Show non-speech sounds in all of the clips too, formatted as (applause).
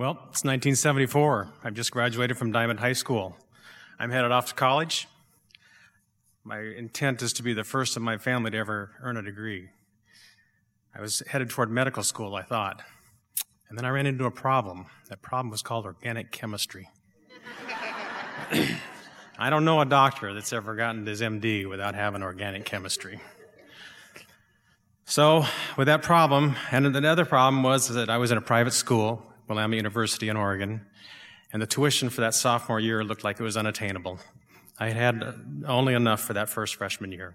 Well, it's 1974. I've just graduated from Dimond High School. I'm headed off to college. My intent is to be the first of my family to ever earn a degree. I was headed toward medical school, I thought. And then I ran into a problem. That problem was called organic chemistry. (clears throat) I don't know a doctor that's ever gotten his MD without having organic chemistry. So, with that problem, and another problem was that I was in a private school Willamette University in Oregon, and the tuition for that sophomore year looked like it was unattainable. I had had only enough for that first freshman year.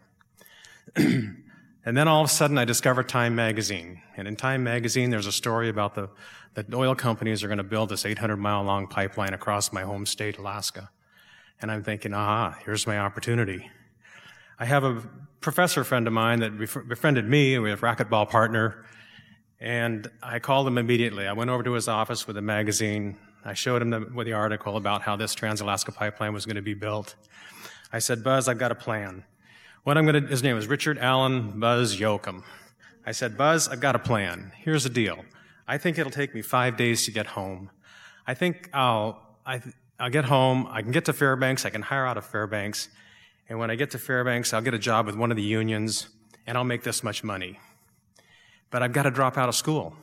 (clears throat) and then all of a sudden, I discovered Time Magazine. And in Time Magazine, there's a story about the, the oil companies are going to build this 800 mile long pipeline across my home state, Alaska. And I'm thinking, aha, here's my opportunity. I have a professor friend of mine that befriended me, we have a racquetball partner, and I called him immediately. I went over to his office with a magazine. I showed him the, with the article about how this Trans-Alaska pipeline was going to be built. I said, Buzz, I've got a plan. What I'm going to, his name is Richard Allen Buzz Yoakum. I said, Buzz, I've got a plan. Here's the deal. I think it'll take me five days to get home. I think I'll, I, I'll get home. I can get to Fairbanks. I can hire out of Fairbanks. And when I get to Fairbanks, I'll get a job with one of the unions and I'll make this much money but I've got to drop out of school.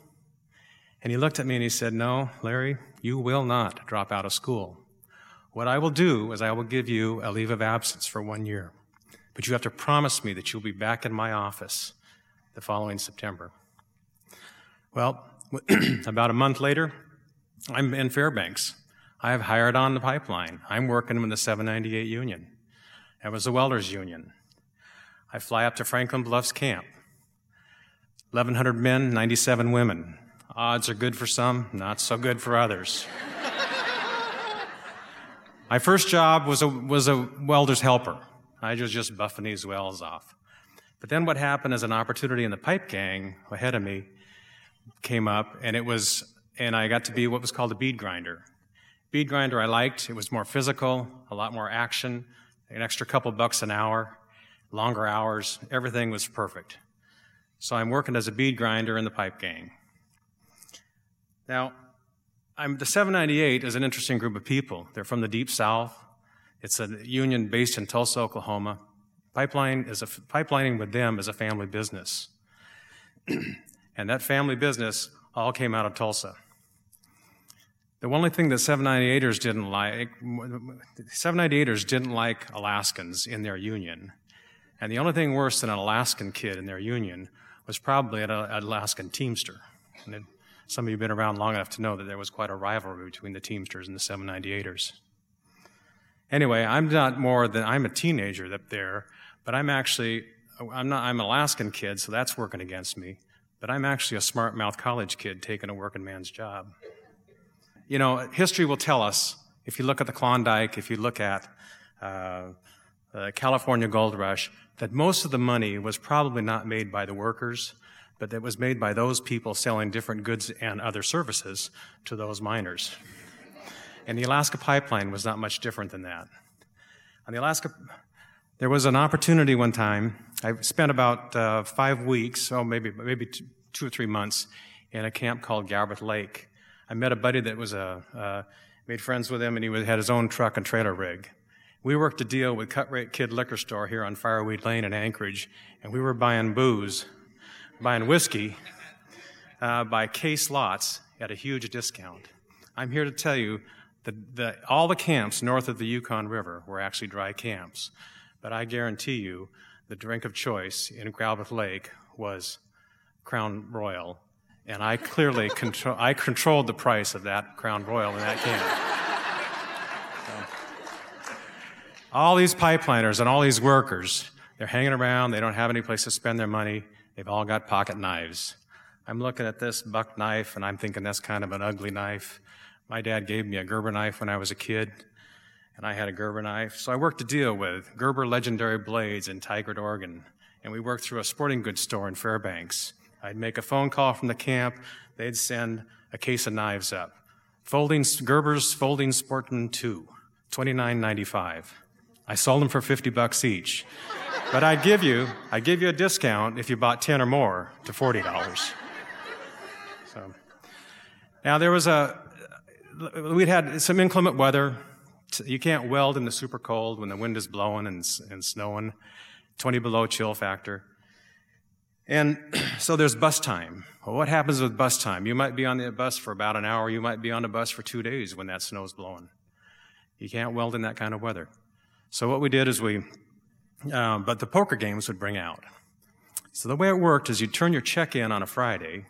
And he looked at me and he said, No, Larry, you will not drop out of school. What I will do is I will give you a leave of absence for one year. But you have to promise me that you'll be back in my office the following September. Well, (clears throat) about a month later, I'm in Fairbanks. I have hired on the pipeline. I'm working in the 798 union. That was the welders union. I fly up to Franklin Bluffs camp. 1,100 men, 97 women. Odds are good for some, not so good for others. My first job was a, was a welder's helper. I was just buffing these wells off. But then what happened is an opportunity in the pipe gang ahead of me came up, and it was, and I got to be what was called a bead grinder. Bead grinder I liked. It was more physical, a lot more action, an extra couple bucks an hour, longer hours. Everything was perfect. So I'm working as a bead grinder in the pipe gang. Now, I'm, the 798 is an interesting group of people. They're from the deep south. It's a union based in Tulsa, Oklahoma. Pipeline is a, pipelining with them is a family business. (clears throat) and that family business all came out of Tulsa. The only thing that 798ers didn't like, 798ers didn't like Alaskans in their union. And the only thing worse than an Alaskan kid in their union was probably an Alaskan Teamster. And it, some of you have been around long enough to know that there was quite a rivalry between the Teamsters and the 798ers. Anyway, I'm not more than, I'm a teenager up there, but I'm actually, I'm not, I'm an Alaskan kid, so that's working against me. But I'm actually a smart mouth college kid taking a working man's job. You know, history will tell us, if you look at the Klondike, if you look at uh, the California Gold Rush, that most of the money was probably not made by the workers, but that was made by those people selling different goods and other services to those miners. And the Alaska pipeline was not much different than that. On the Alaska, there was an opportunity one time. I spent about uh, five weeks, oh maybe maybe two, or three months, in a camp called Galbraith Lake. I met a buddy that was a uh, made friends with him, and he had his own truck and trailer rig. We worked a deal with Cut Rate Kid Liquor Store here on Fireweed Lane in Anchorage, and we were buying booze, buying whiskey uh, by case lots at a huge discount. I'm here to tell you that the, all the camps north of the Yukon River were actually dry camps, but I guarantee you the drink of choice in Galbraith Lake was Crown Royal, and I clearly (laughs) I controlled the price of that Crown Royal in that camp. All these pipeliners and all these workers, they're hanging around, they don't have any place to spend their money, they've all got pocket knives. I'm looking at this buck knife and I'm thinking that's kind of an ugly knife. My dad gave me a Gerber knife when I was a kid, and I had a Gerber knife. So I worked a deal with Gerber Legendary Blades in Tigard, Oregon, and we worked through a sporting goods store in Fairbanks. I'd make a phone call from the camp, they'd send a case of knives up. Folding, Gerber's Folding Sportsman 2, $29.95. I sold them for 50 bucks each. But I'd give you, I'd give you a discount if you bought 10 or more to $40. So now there was a, we'd had some inclement weather. You can't weld in the super cold when the wind is blowing and, and snowing, 20 below chill factor. And (clears throat) so there's bus time. Well, what happens with bus time? You might be on the bus for about an hour. You might be on the bus for two days when that snow's blowing. You can't weld in that kind of weather. So what we did is we, uh, but the poker games would bring out. So the way it worked is you'd turn your check in on a Friday,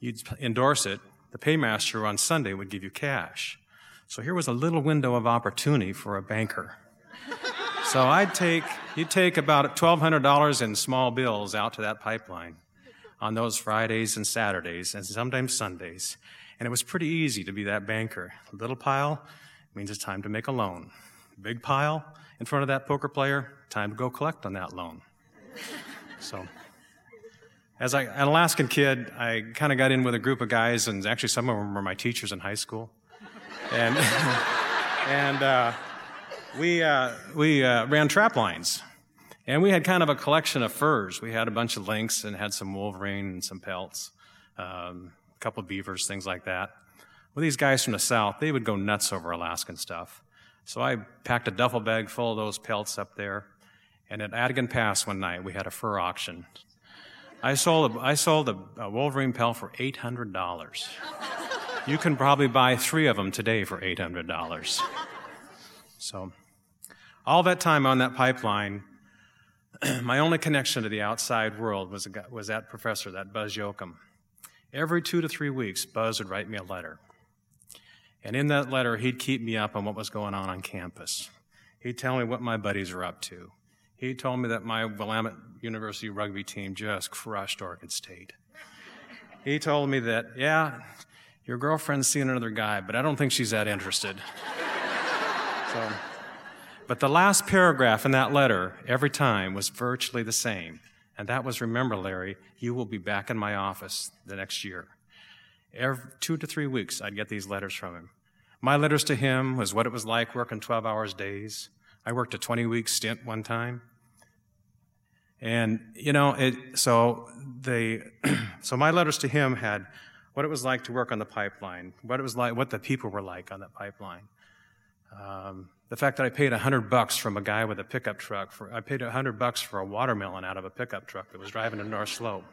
you'd endorse it, the paymaster on Sunday would give you cash. So here was a little window of opportunity for a banker. so I'd take, you'd take about $1,200 in small bills out to that pipeline on those Fridays and Saturdays and sometimes Sundays. And it was pretty easy to be that banker. A little pile means it's time to make a loan. Big pile in front of that poker player, time to go collect on that loan. (laughs) So as I, an Alaskan kid, I kind of got in with a group of guys, and actually some of them were my teachers in high school. And, (laughs) and uh, we, uh, we uh, ran trap lines. And we had kind of a collection of furs. We had a bunch of lynx and had some wolverine and some pelts, um, a couple of beavers, things like that. Well, these guys from the south, they would go nuts over Alaskan stuff. So I packed a duffel bag full of those pelts up there. And at Atigun Pass one night, we had a fur auction. I sold a, I sold a, a Wolverine pelt for $800. you can probably buy three of them today for $800. So, all that time on that pipeline, (clears throat) my only connection to the outside world was, was that professor, that Buzz Yoakum. Every two to three weeks, Buzz would write me a letter. And in that letter, he'd keep me up on what was going on on campus. He'd tell me what my buddies were up to. He told me that my Willamette University rugby team just crushed Oregon State. He told me that, yeah, your girlfriend's seeing another guy, but I don't think she's that interested. so, but the last paragraph in that letter every time was virtually the same. And that was Remember, Larry, you will be back in my office the next year. Every two to three weeks, I'd get these letters from him. My letters to him was what it was like working 12 hours days. I worked a 20 week stint one time. And, you know, it, so they, (clears throat) so my letters to him had what it was like to work on the pipeline, what it was like, what the people were like on that pipeline. Um, the fact that I paid hundred bucks from a guy with a pickup truck for, I paid hundred bucks for a watermelon out of a pickup truck that was driving to North Slope.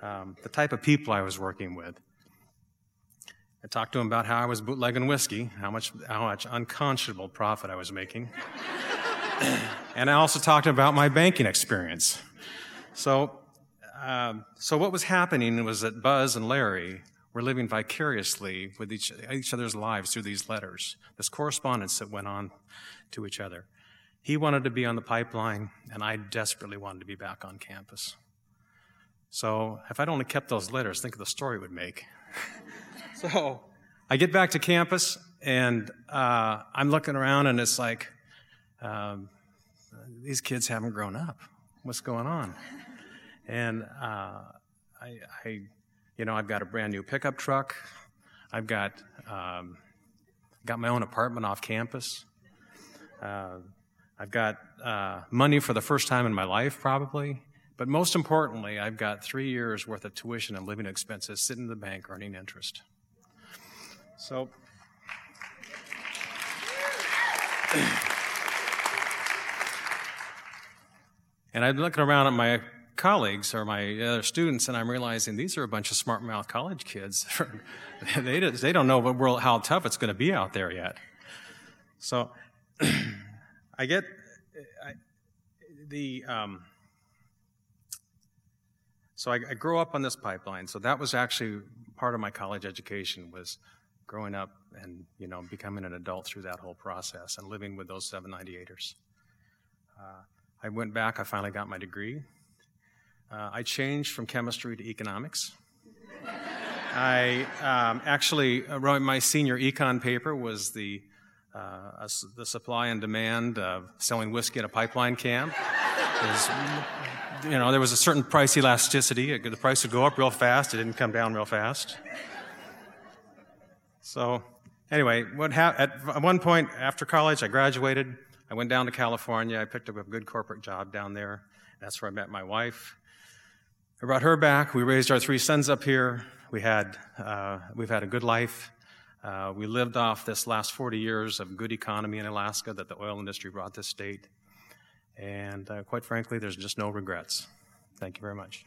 Um, the type of people I was working with. I talked to him about how I was bootlegging whiskey, how much, how much unconscionable profit I was making (coughs) and I also talked about my banking experience. So, um, so what was happening was that Buzz and Larry were living vicariously with each, each other's lives through these letters, this correspondence that went on to each other. He wanted to be on the pipeline, and I desperately wanted to be back on campus. So, if I'd only kept those letters, think of the story it would make. (laughs) so, I get back to campus, and uh, I'm looking around, and it's like, um, these kids haven't grown up. What's going on? And uh, I, I, you know, I've got a brand new pickup truck. I've got um, got my own apartment off campus. Uh, I've got uh, money for the first time in my life, probably. But most importantly, I've got three years worth of tuition and living expenses sitting in the bank earning interest. So. (clears throat) And I'm looking around at my colleagues or my other students, and I'm realizing these are a bunch of smart mouth college kids. (laughs) they, they don't know what world, how tough it's going to be out there yet. So (clears throat) I get I, the. Um, so I, I grew up on this pipeline. So that was actually part of my college education was growing up and you know becoming an adult through that whole process and living with those 798ers. Uh, I went back, I finally got my degree. Uh, I changed from chemistry to economics. (laughs) I um, actually uh, wrote my senior econ paper was the uh, the supply and demand of selling whiskey at a pipeline camp. Was, you know, there was a certain price elasticity. The price would go up real fast. It didn't come down real fast. So, anyway, what ha- at one point after college, I graduated. I went down to California. I picked up a good corporate job down there. That's where I met my wife. I brought her back. We raised our three sons up here. We had, uh, we've had a good life. Uh, we lived off this last 40 years of good economy in Alaska that the oil industry brought this state. And uh, quite frankly, there's just no regrets. Thank you very much.